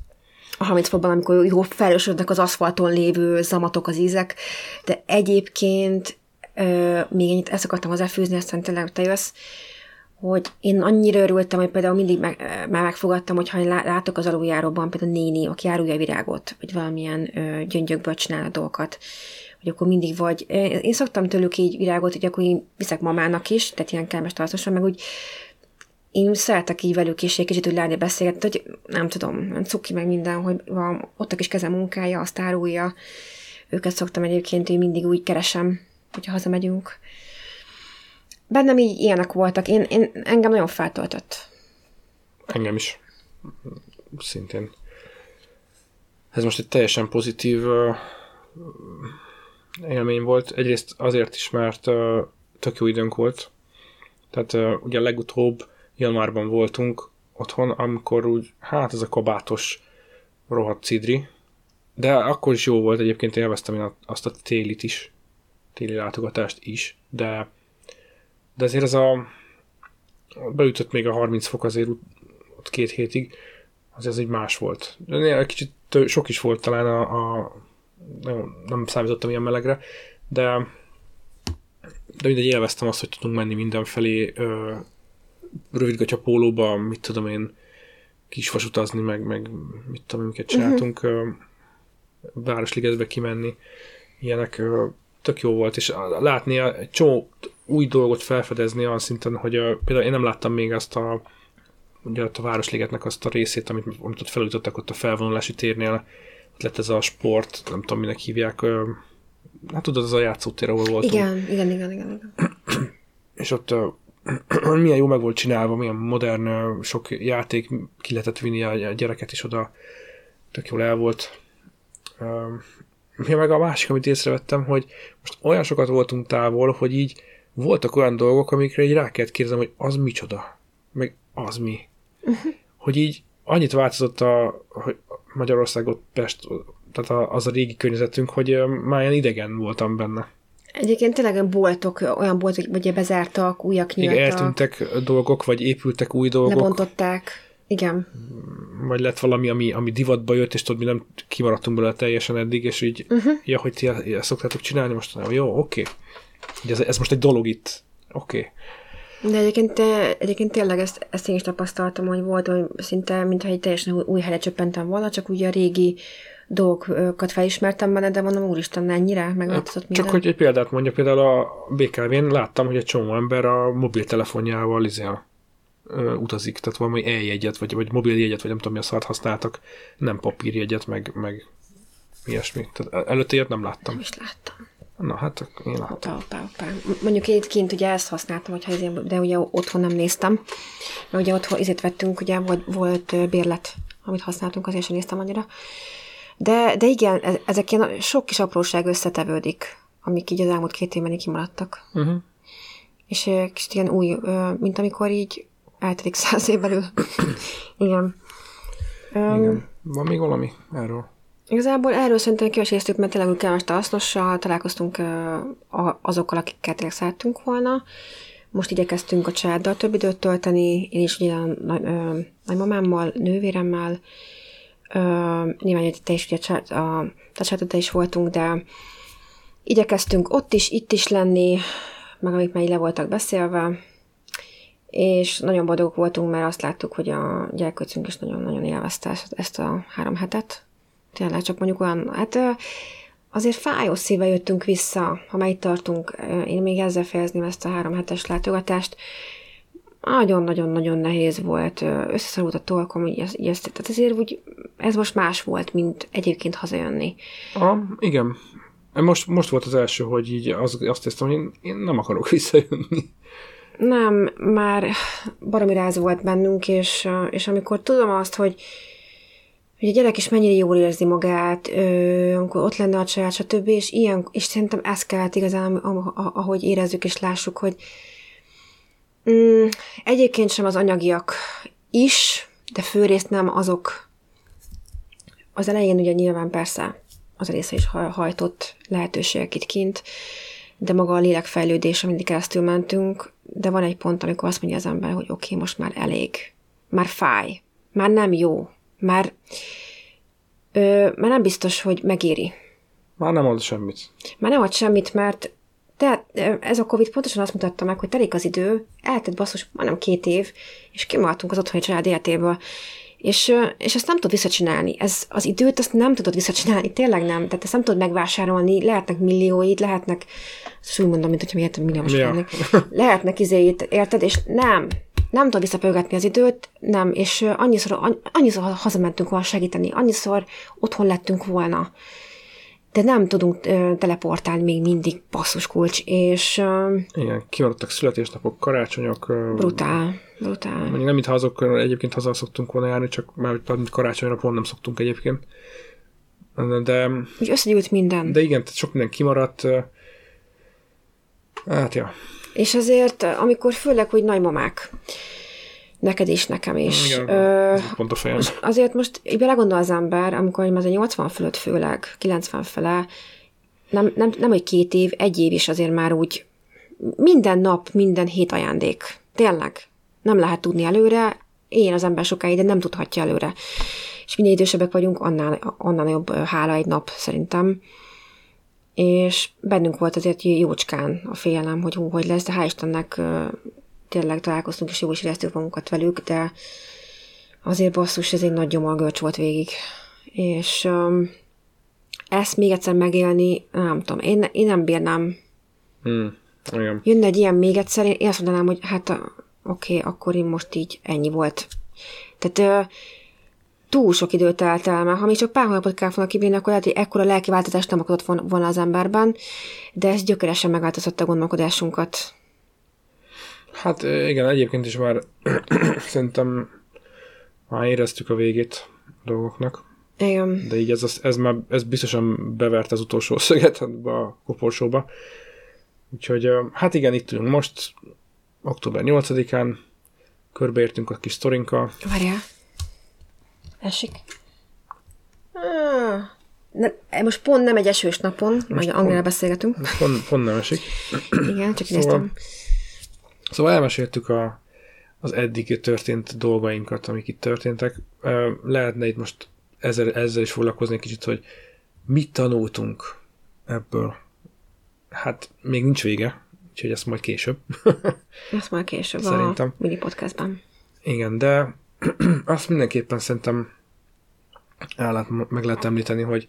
a 30 fokban, amikor jó felősödnek az aszfalton lévő zamatok, az ízek, de egyébként uh, még ennyit ezt akartam hozzáfűzni, aztán tényleg te jössz, hogy én annyira örültem, hogy például mindig meg, már megfogadtam, hogy ha látok az aluljáróban például néni, aki árulja virágot, vagy valamilyen ö, gyöngyökből csinál a dolgokat, hogy akkor mindig vagy, én szoktam tőlük így virágot, hogy akkor én viszek mamának is, tehát ilyen kelmes tartósan, meg úgy én szeretek így velük is egy kicsit úgy látni beszélgetni, hogy nem tudom, cuki meg minden, hogy van, ott a kis keze munkája, azt árulja. Őket szoktam egyébként, hogy mindig úgy keresem, hogyha hazamegyünk bennem így ilyenek voltak. Én, én engem nagyon feltöltött. Engem is. Szintén. Ez most egy teljesen pozitív uh, élmény volt. Egyrészt azért is, mert uh, tök jó időnk volt. Tehát uh, ugye legutóbb januárban voltunk otthon, amikor úgy, hát ez a kabátos rohadt cidri, de akkor is jó volt, egyébként élveztem én azt a télit is, téli látogatást is, de de azért ez a beütött még a 30 fok azért ott két hétig, az ez egy más volt. De kicsit sok is volt talán a, a nem, nem számítottam ilyen melegre, de de mindegy, élveztem azt, hogy tudunk menni mindenfelé rövidgatya pólóba, mit tudom én, kisvasutazni, meg, meg mit tudom, miket csináltunk, uh-huh. Városligetbe kimenni, ilyenek tök jó volt, és látni egy csomó új dolgot felfedezni olyan szinten, hogy a, például én nem láttam még azt a ugye a Városligetnek azt a részét, amit, amit ott felújítottak ott a felvonulási térnél, ott lett ez a sport, nem tudom, minek hívják, hát tudod, az a játszótér, ahol voltunk. Igen, igen, igen, igen. igen. És ott milyen jó meg volt csinálva, milyen modern, sok játék, ki lehetett vinni a gyereket is oda, tök jól el volt. Mi meg a másik, amit észrevettem, hogy most olyan sokat voltunk távol, hogy így voltak olyan dolgok, amikre egy rá kellett kérdezem, hogy az micsoda, meg az mi. Hogy így annyit változott a, hogy Magyarországot, Pest, tehát az a régi környezetünk, hogy már ilyen idegen voltam benne. Egyébként tényleg boltok, olyan boltok, vagy bezártak, újak nyíltak. Igen, eltűntek dolgok, vagy épültek új dolgok. Lebontották. Igen. Vagy lett valami, ami, ami divatba jött, és tudod, mi nem kimaradtunk belőle teljesen eddig, és így, uh-huh. ja, hogy ti ezt szoktátok csinálni most, jó, oké. Okay. Ez, ez most egy dolog itt. Oké. Okay. De egyébként, egyébként tényleg ezt, ezt én is tapasztaltam, hogy volt, hogy szinte, mintha egy teljesen új, új helyre csöppentem volna, csak ugye a régi dolgokat felismertem benne, de mondom, úristen, ennyire megváltozott minden. Csak hogy egy példát mondja, például a BKV-n láttam, hogy egy csomó ember a mobiltelefonjával izé a, ö, utazik, tehát valami eljegyet, vagy, vagy mobiljegyet, vagy nem tudom mi a szart használtak, nem papírjegyet, meg, meg ilyesmi. Tehát előtte ilyet nem láttam. Nem is láttam. Na hát, én láttam. Hoppá, hoppá, Mondjuk én itt kint ugye ezt használtam, hogyha ezért, de ugye otthon nem néztem. Mert ugye otthon ezért vettünk, ugye volt, volt bérlet, amit használtunk, azért sem néztem annyira. De, de igen, e, ezek ilyen sok kis apróság összetevődik, amik így az elmúlt két évben kimaradtak. Uh-huh. És kicsit ilyen új, mint amikor így eltelik száz év belül. igen. igen. Van még valami erről? Igazából erről szerintem kiveséztük, mert tényleg kellemes hasznossal, találkoztunk azokkal, akikkel tényleg szerettünk volna. Most igyekeztünk a családdal több időt tölteni, én is ugye a nagymamámmal, nővéremmel, nyilván te is ugye a családod is voltunk, de igyekeztünk ott is, itt is lenni, meg amik már le voltak beszélve, és nagyon boldogok voltunk, mert azt láttuk, hogy a gyerkőcünk is nagyon-nagyon élvezte ezt a három hetet, tényleg csak mondjuk olyan, hát azért fájó szíve jöttünk vissza, ha már itt tartunk. Én még ezzel fejezném ezt a három hetes látogatást. Nagyon-nagyon-nagyon nehéz volt, összeszorult a tolkom, így ezt, így ezt, tehát azért úgy, ez most más volt, mint egyébként hazajönni. Ah, igen. Most, most volt az első, hogy így az, azt értem, hogy én, én nem akarok visszajönni. Nem, már baromi ráz volt bennünk, és, és amikor tudom azt, hogy hogy a gyerek is mennyire jól érzi magát, ö, amikor ott lenne a család, stb. És, ilyen, és szerintem ez kellett igazán, ahogy érezzük és lássuk, hogy mm, egyébként sem az anyagiak is, de főrészt nem azok. Az elején ugye nyilván persze az a része is hajtott lehetőségek itt kint, de maga a lélekfejlődés, mindig keresztül mentünk, de van egy pont, amikor azt mondja az ember, hogy oké, okay, most már elég, már fáj, már nem jó, már, ö, már nem biztos, hogy megéri. Már nem ad semmit. Már nem ad semmit, mert de ez a Covid pontosan azt mutatta meg, hogy telik az idő, eltett basszus, majdnem két év, és kimaradtunk az otthoni család életéből. És, és ezt nem tudod visszacsinálni. Ez, az időt azt nem tudod visszacsinálni, tényleg nem. Tehát ezt nem tudod megvásárolni, lehetnek millióid, lehetnek, ezt úgy mondom, mint hogyha miért milliómos ja. lennék. Lehetnek izéit, érted? És nem, nem tudod visszapörgetni az időt, nem, és annyiszor, annyiszor hazamentünk volna segíteni, annyiszor otthon lettünk volna, de nem tudunk teleportálni még mindig basszus kulcs, és... Igen, kimaradtak születésnapok, karácsonyok. Brutál, brutál. Mondjuk nem, mintha azok egyébként haza szoktunk volna járni, csak már mint karácsonyra pont nem szoktunk egyébként. De... Úgy összegyűlt minden. De igen, tehát sok minden kimaradt. Hát ja. És azért, amikor főleg, hogy nagymamák, neked is, nekem is. Igen, ö, pont a fejem. Azért most így belegondol az ember, amikor az a 80 fölött főleg, 90 fele, nem, nem, nem, hogy két év, egy év is azért már úgy minden nap, minden hét ajándék. Tényleg. Nem lehet tudni előre, én az ember sokáig, de nem tudhatja előre. És minél idősebbek vagyunk, annál, annál jobb hála egy nap, szerintem és bennünk volt azért jócskán a félelem, hogy hú, hogy lesz, de hál' Istennek tényleg találkoztunk, és jól is éreztük magunkat velük, de azért basszus, ez egy nagy gyomorgörcs volt végig. És um, ezt még egyszer megélni, nem tudom, én, én nem bírnám. Hmm, igen. Jönne egy ilyen még egyszer, én azt mondanám, hogy hát oké, okay, akkor én most így ennyi volt. Tehát uh, túl sok időt telt el, mert ha még csak pár hónapot kell volna kivinni, akkor lehet, hogy ekkora lelkiváltozást nem akarott volna az emberben, de ez gyökeresen megváltoztatta a gondolkodásunkat. Hát igen, egyébként is már szerintem már éreztük a végét a dolgoknak. Igen. De így ez, ez, ez már ez biztosan bevert az utolsó szöget a koporsóba. Úgyhogy hát igen, itt tudunk most, október 8-án, körbeértünk a kis sztorinkkal. Várjál. Esik. Ah, ne, most pont nem egy esős napon, majd angolra beszélgetünk. Pont, pont nem esik. Igen, csak szóval, néztem. Szóval elmeséltük a, az eddig történt dolgainkat, amik itt történtek. Lehetne itt most ezzel, ezzel is foglalkozni egy kicsit, hogy mit tanultunk ebből. Hát még nincs vége, úgyhogy ezt majd később. Ezt majd később Szerintem. a mini podcastban. Igen, de azt mindenképpen szerintem el lehet, meg lehet említeni, hogy,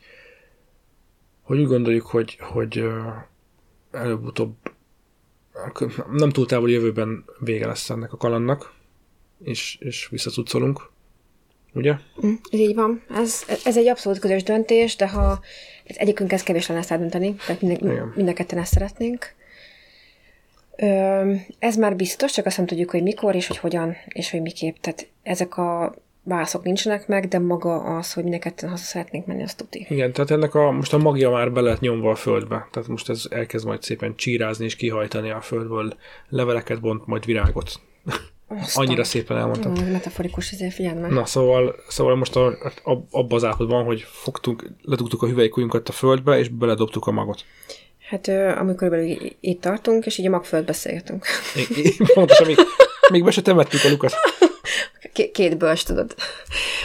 hogy úgy gondoljuk, hogy, hogy előbb-utóbb nem túl távol jövőben vége lesz ennek a kalandnak, és, és visszacucolunk, ugye? Mm, Ez így van. Ez, ez egy abszolút közös döntés, de ha ez egyikünk ez kevés lenne ezt eldönteni, tehát minden, mind a ketten ezt szeretnénk. Ö, ez már biztos, csak azt nem tudjuk, hogy mikor, és hogy hogyan, és hogy miképp. Tehát ezek a válaszok nincsenek meg, de maga az, hogy mind ketten haza szeretnénk menni, azt tuti. Igen, tehát ennek a, most a magja már be lett nyomva a földbe, tehát most ez elkezd majd szépen csírázni és kihajtani a földből, leveleket bont, majd virágot. Azt Annyira szépen elmondtam. Ó, metaforikus, ezért figyeld meg. Na, szóval, szóval most a, a, abban az állapotban, hogy fogtunk, ledugtuk a hüvelykujjunkat a földbe, és beledobtuk a magot. Hát amikor körülbelül itt tartunk, és így a magföld beszélgetünk. I- I- Pontosan, még, még be se temettük a lukat. Két bölcs, tudod.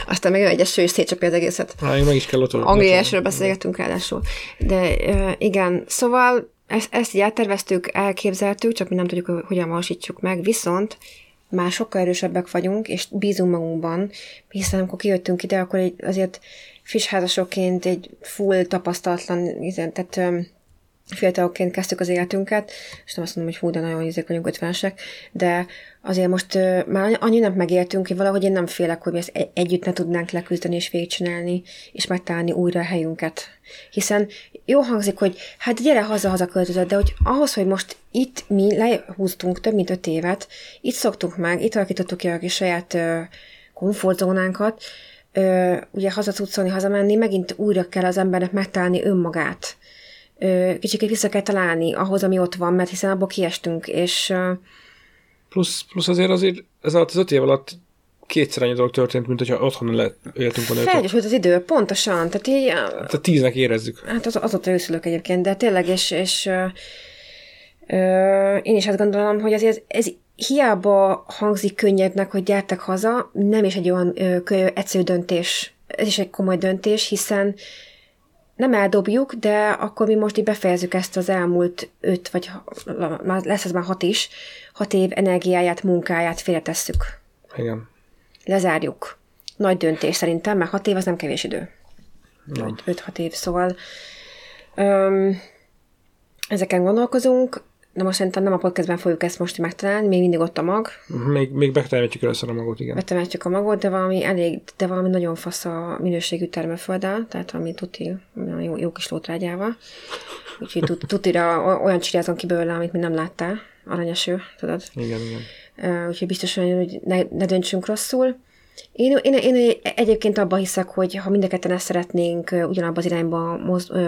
Aztán meg jön egy eső, és szétcsapja az egészet. Hát, meg is kell ott. Angliásról beszélgetünk ráadásul. De igen, szóval ezt, ezt így átterveztük, elképzeltük, csak mi nem tudjuk, hogy hogyan valósítsuk meg, viszont már sokkal erősebbek vagyunk, és bízunk magunkban, hiszen amikor kijöttünk ide, akkor egy, azért friss házasokként egy full tapasztalatlan, izen- tehát fiatalokként kezdtük az életünket, és nem azt mondom, hogy hú, de nagyon izék vagyunk ötvenesek, de azért most uh, már annyi nem megéltünk, hogy valahogy én nem félek, hogy mi ezt egy- együtt ne tudnánk leküzdeni és végigcsinálni, és megtalálni újra a helyünket. Hiszen jó hangzik, hogy hát gyere haza-haza költözött, de hogy ahhoz, hogy most itt mi lehúztunk több mint öt évet, itt szoktunk meg, itt alakítottuk ki a kis saját uh, komfortzónánkat, ö, ugye hazacucolni, hazamenni, megint újra kell az embernek megtalálni önmagát. Kicsit vissza kell találni ahhoz, ami ott van, mert hiszen abból kiestünk, és Plusz, plusz azért azért ez alatt az öt év alatt kétszer annyi dolog történt, mint hogyha otthon le, éltünk volna felgyorsult az idő, pontosan, tehát így, Tehát tíznek érezzük. hát az, azóta őszülök egyébként, de tényleg, és, és ö, ö, én is azt gondolom, hogy azért ez, ez hiába hangzik könnyednek, hogy gyertek haza, nem is egy olyan ö, kö- egyszerű döntés, ez is egy komoly döntés, hiszen nem eldobjuk, de akkor mi most így befejezzük ezt az elmúlt öt, vagy lesz ez már hat is, hat év energiáját, munkáját félretesszük. Igen. Lezárjuk. Nagy döntés szerintem, mert hat év az nem kevés idő. Nem. 5-6 év, szóval öm, ezeken gondolkozunk, de most szerintem nem a podcastben fogjuk ezt most megtalálni, még mindig ott a mag, Még, még betemetjük először a magot, igen. betemetjük a magot, de valami elég, de valami nagyon fasz a minőségű termőfölddel, tehát valami tuti, jó, jó kis lótrágyával. Úgyhogy tut- tutira olyan csirázom ki belőle, amit még nem láttál, aranyeső, tudod. Igen, igen. Úgyhogy biztosan, hogy ne, ne döntsünk rosszul. Én, én, én egyébként abban hiszek, hogy ha mind a ketten ezt szeretnénk, ugyanabban az irányba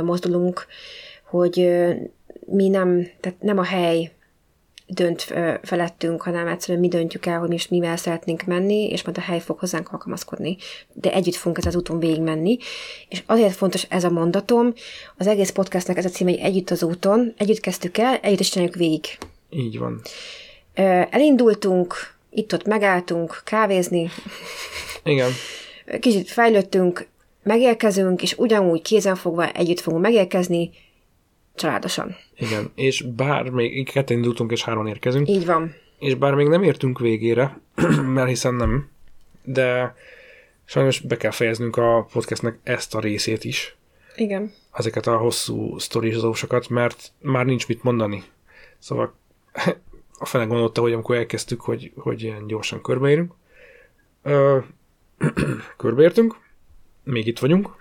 mozdulunk, hogy mi nem, tehát nem a hely dönt felettünk, hanem egyszerűen mi döntjük el, hogy mi is mivel szeretnénk menni, és majd a hely fog hozzánk alkalmazkodni. De együtt fogunk ez az úton végig menni. És azért fontos ez a mondatom, az egész podcastnek ez a címe, hogy együtt az úton, együtt kezdtük el, együtt is csináljuk végig. Így van. Elindultunk, itt-ott megálltunk kávézni, Igen. kicsit fejlődtünk, megérkezünk, és ugyanúgy kézenfogva együtt fogunk megérkezni, családosan. Igen. És bár még ketten indultunk és hárman érkezünk, Így van. és bár még nem értünk végére, mert hiszen nem, de sajnos be kell fejeznünk a podcastnek ezt a részét is, Igen. ezeket a hosszú sztorizósokat, mert már nincs mit mondani. Szóval a fele gondolta, hogy amikor elkezdtük, hogy, hogy ilyen gyorsan körbeérünk. Ö, körbeértünk, még itt vagyunk,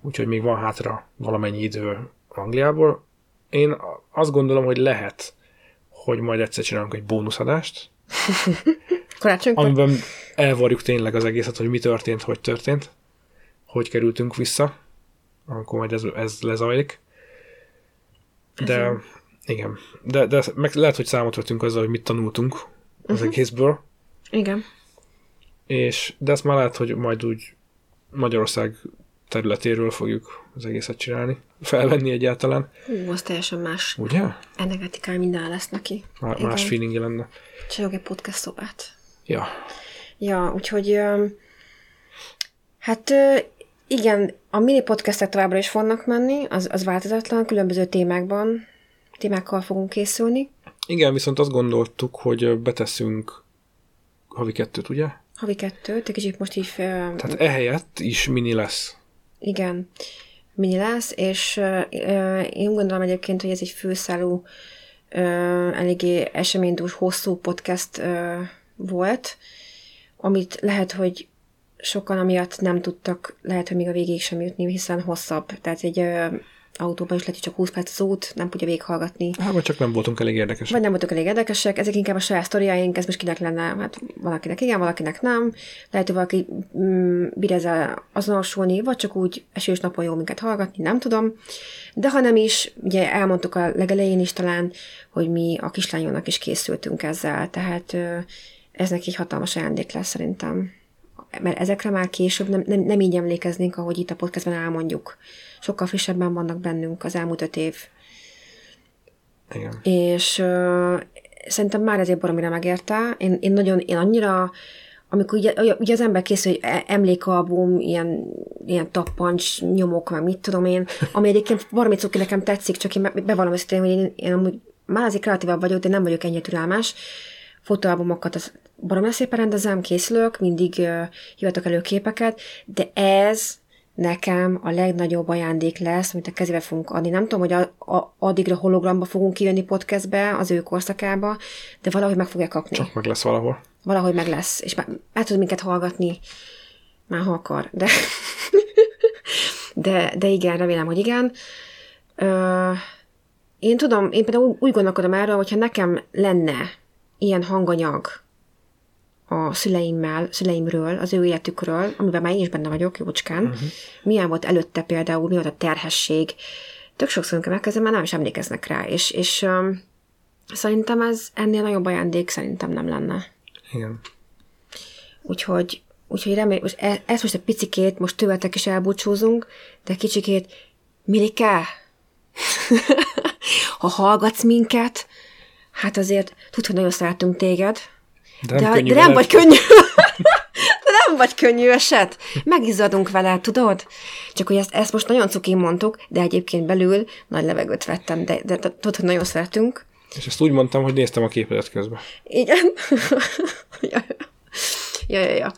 úgyhogy még van hátra valamennyi idő Angliából. Én azt gondolom, hogy lehet, hogy majd egyszer csinálunk egy bónuszadást, Karácsonykor? amiben elvarjuk tényleg az egészet, hogy mi történt, hogy történt, hogy kerültünk vissza, amikor majd ez, ez lezajlik. De igen, de, de meg lehet, hogy számot vettünk azzal, hogy mit tanultunk az uh-huh. egészből, Igen. és de ezt már lehet, hogy majd úgy Magyarország területéről fogjuk az egészet csinálni, felvenni egyáltalán, Hú, az teljesen más ugye? energetikai minden lesz neki. Má- Igen. más feelingje lenne. Csinálok egy podcast szobát. Ja, Ja, úgyhogy hát igen, a mini podcastek továbbra is fognak menni, az, az változatlan, különböző témákban, témákkal fogunk készülni. Igen, viszont azt gondoltuk, hogy beteszünk havi kettőt, ugye? Havi kettőt, egy kicsit most így... Fel... Tehát ehelyett is mini lesz. Igen, mini lesz, és uh, én gondolom egyébként, hogy ez egy főszálú, uh, eléggé eseménydús, hosszú podcast uh, volt, amit lehet, hogy sokan amiatt nem tudtak, lehet, hogy még a végéig sem jutni, hiszen hosszabb. Tehát egy autóban is lehet, csak 20 perc az út, nem tudja végighallgatni. Hát, vagy csak nem voltunk elég érdekesek. Vagy nem voltunk elég érdekesek, ezek inkább a saját sztoriaink, ez most kinek lenne, hát valakinek igen, valakinek nem. Lehet, hogy valaki mm, bír ezzel azonosulni, vagy csak úgy esős napon jó minket hallgatni, nem tudom. De ha nem is, ugye elmondtuk a legelején is talán, hogy mi a kislányónak is készültünk ezzel, tehát ez neki egy hatalmas ajándék lesz szerintem. Mert ezekre már később nem, nem, nem így emlékeznénk, ahogy itt a podcastben elmondjuk sokkal frissebben vannak bennünk az elmúlt öt év. Igen. És uh, szerintem már ezért baromira megérte. Én, én nagyon, én annyira, amikor ugye, ugye az ember készül, hogy e, emlékalbum, ilyen, ilyen tappancs, nyomok, meg mit tudom én, ami egyébként valami cuki nekem tetszik, csak én bevallom ezt, hogy én, én amúgy már azért kreatívabb vagyok, de nem vagyok ennyire türelmes. Fotóalbumokat az baromi szépen rendezem, készülök, mindig uh, hivatok elő képeket, de ez nekem a legnagyobb ajándék lesz, amit a kezébe fogunk adni. Nem tudom, hogy a, a, addigra hologramba fogunk kijönni podcastbe, az ő korszakába, de valahogy meg fogja kapni. Csak meg lesz valahol. Valahogy meg lesz, és már, már tud minket hallgatni, már ha akar, de, de, de igen, remélem, hogy igen. Ö, én tudom, én például úgy gondolkodom erről, hogyha nekem lenne ilyen hanganyag, a szüleimmel, szüleimről, az ő életükről, amiben már én is benne vagyok, jócskán. Uh-huh. Milyen volt előtte például, mi volt a terhesség. Tök sokszor, amikor megkezdem, már nem is emlékeznek rá, és, és um, szerintem ez ennél nagyobb ajándék szerintem nem lenne. Igen. Úgyhogy, úgyhogy reméljük, most e, ezt most egy picikét, most tőletek is elbúcsúzunk, de kicsikét, Milike, ha hallgatsz minket, hát azért tud, hogy nagyon szeretünk téged, de nem, de, de nem vagy könnyű. de nem vagy könnyű eset. Megizzadunk vele, tudod? Csak hogy ezt, ezt most nagyon cukin mondtuk, de egyébként belül nagy levegőt vettem, de, de, de tudod, hogy nagyon szeretünk. És ezt úgy mondtam, hogy néztem a képedet közben. Igen. ja, ja, ja, ja.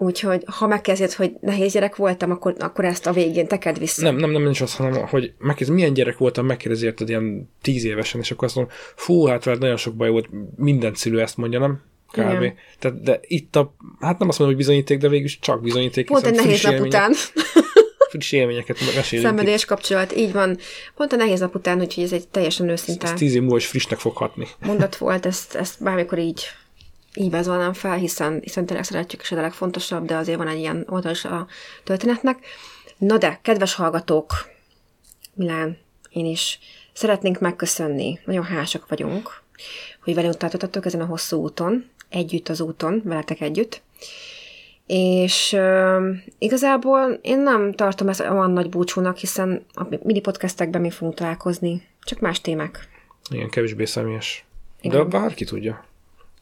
Úgyhogy ha megkezded, hogy nehéz gyerek voltam, akkor, akkor ezt a végén teked vissza. Nem, nem, nem, nem is azt, hanem, hogy megkérdez, milyen gyerek voltam, megkérdezi érted ilyen tíz évesen, és akkor azt mondom, fú, hát veled nagyon sok baj volt, minden szülő ezt mondja, nem? Kb. Tehát, de itt a, hát nem azt mondom, hogy bizonyíték, de végül csak bizonyíték. Pont egy nehéz nap után. friss élményeket mesélünk. Szenvedés kapcsolat, így van. Pont a nehéz nap után, úgyhogy ez egy teljesen őszinte. Ez, ez tíz év múlva is frissnek fog hatni. Mondat volt, ezt, ezt bármikor így így vázolnám fel, hiszen, hiszen tényleg szeretjük, és a legfontosabb, de azért van egy ilyen oldal is a történetnek. Na de, kedves hallgatók, Milán, én is szeretnénk megköszönni, nagyon hásak vagyunk, hogy velünk tartottatok ezen a hosszú úton, együtt az úton, veletek együtt. És uh, igazából én nem tartom ezt olyan nagy búcsúnak, hiszen a mini podcastekben mi fogunk találkozni, csak más témák. Igen, kevésbé személyes. Igen. De bárki tudja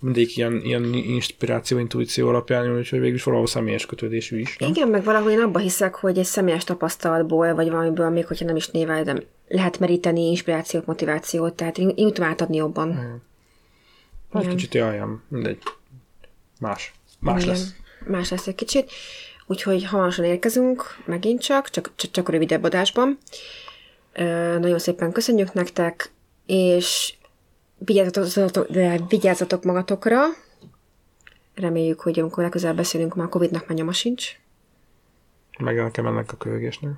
mindig ilyen, ilyen inspiráció, intuíció alapján, úgyhogy végül is valahol személyes kötődésű is. Nem? Igen, meg valahogy én abba hiszek, hogy egy személyes tapasztalatból, vagy valamiből, még hogyha nem is nével, de lehet meríteni inspirációt, motivációt, tehát én, én tudom átadni jobban. Igen. Hát Igen. kicsit olyan, mindegy. Más. Más Igen. lesz. Más lesz egy kicsit. Úgyhogy hamarosan érkezünk, megint csak, csak, csak, csak rövidebb adásban. Ö, nagyon szépen köszönjük nektek, és vigyázzatok, vigyázzatok magatokra. Reméljük, hogy amikor legközelebb beszélünk, már Covid-nak már nyoma sincs. Meg nekem ennek a köhögésnek.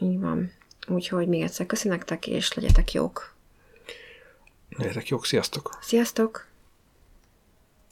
Így van. Úgyhogy még egyszer köszönektek, és legyetek jók. Legyetek jók, sziasztok! Sziasztok!